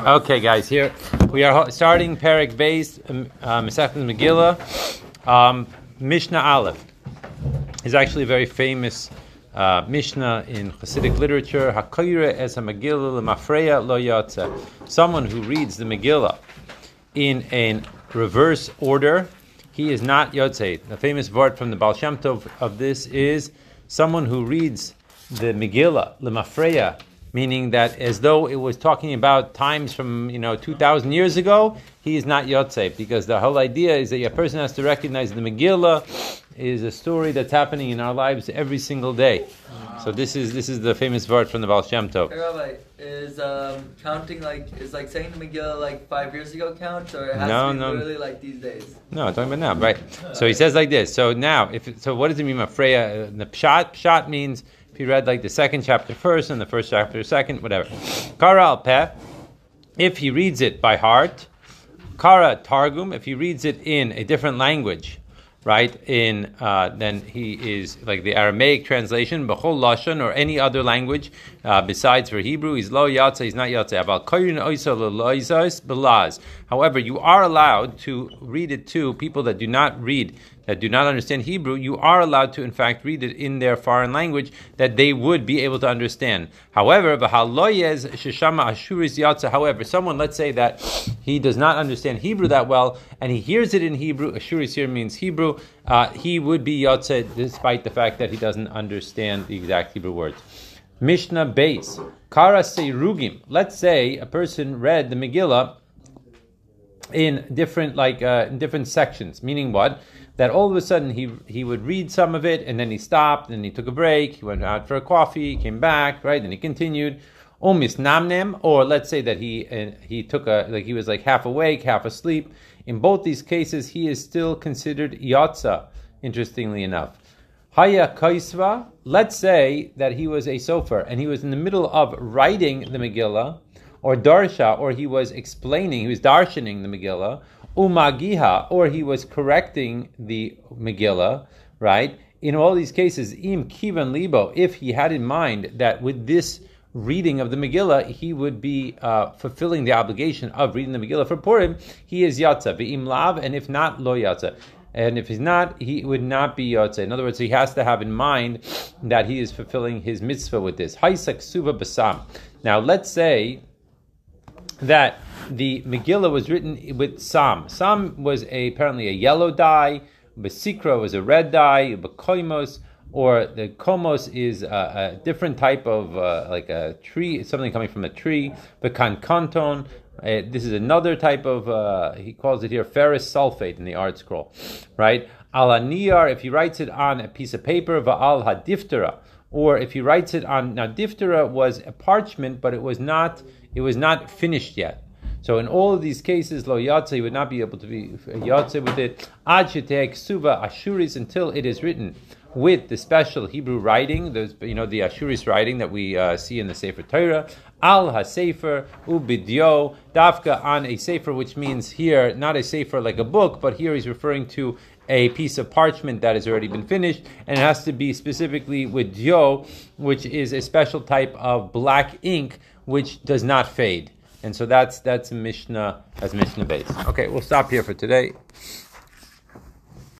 Okay, guys, here we are starting Perek Beis, um, uh, Masechet Megillah, um, Mishnah Aleph. is actually a very famous uh, Mishnah in Hasidic literature. Hakoyre es Megillah lemafreya lo yotze. Someone who reads the Megillah in a reverse order, he is not yotze. The famous word from the Baal Shem Tov of this is someone who reads the Megillah lemafreya meaning that as though it was talking about times from you know 2,000 years ago, he is not Yotzei, because the whole idea is that a person has to recognize the Megillah is a story that's happening in our lives every single day. So this is this is the famous word from the Baal Shem Tov. Hey, Rabbi, is um, counting like is like saying the Megillah like five years ago counts, or it has No, to be no. literally like these days? No, I'm talking about now, right? So he says like this. So now, if so, what does it mean, Mafreya? Uh, The pshat pshat means if you read like the second chapter first and the first chapter second, whatever. Kara al peh, if he reads it by heart. Kara targum, if he reads it in a different language, right? In uh, then he is like the Aramaic translation, b'chol lashon, or any other language uh, besides for Hebrew. He's lo yatsa, he's not yatsa. However, you are allowed to read it to people that do not read. That do not understand Hebrew, you are allowed to, in fact, read it in their foreign language that they would be able to understand. However. However, someone, let's say that he does not understand Hebrew that well, and he hears it in Hebrew. Ashuris here means Hebrew. Uh, he would be yatsa despite the fact that he doesn't understand the exact Hebrew words. Mishnah Beis kara seirugim. Let's say a person read the Megillah in different like uh, in different sections. Meaning what? That all of a sudden he he would read some of it and then he stopped and he took a break. He went out for a coffee. Came back. Right. Then he continued. Omis namnem, or let's say that he uh, he took a like he was like half awake, half asleep. In both these cases, he is still considered yatsa. Interestingly enough, Haya Kaisva, let's say that he was a sofer and he was in the middle of writing the Megillah, or Darsha, or he was explaining, he was darshaning the Megillah, Umagiha, or he was correcting the Megillah, right? In all these cases, Im Kivan Libo, if he had in mind that with this reading of the Megillah, he would be uh, fulfilling the obligation of reading the Megillah for Purim, he is Yatza, V'im Lav, and if not, Lo Yatza. And if he's not, he would not be Yotze. In other words, he has to have in mind that he is fulfilling his mitzvah with this. Haisak Suva Basam. Now, let's say that the Megillah was written with Sam. Sam was a, apparently a yellow dye, Basikra was a red dye, Bakoimos, or the komos is a, a different type of uh, like a tree, something coming from a tree. The kankanton, uh, this is another type of, uh, he calls it here ferrous sulfate in the ArtScroll, right? Ala niyar, if he writes it on a piece of paper, va'al hadiftera, or if he writes it on, now diftera was a parchment, but it was not, it was not finished yet. So in all of these cases, lo yatze, would not be able to be yatze with it. Ad suva ashuris until it is written with the special Hebrew writing, there's you know the Ashuris writing that we uh, see in the Sefer Torah. Al hasefer ubidyo dafka on a sefer, which means here not a sefer like a book, but here he's referring to a piece of parchment that has already been finished, and it has to be specifically with dio, which is a special type of black ink which does not fade. And so that's that's Mishnah as Mishnah Beis. Okay, we'll stop here for today.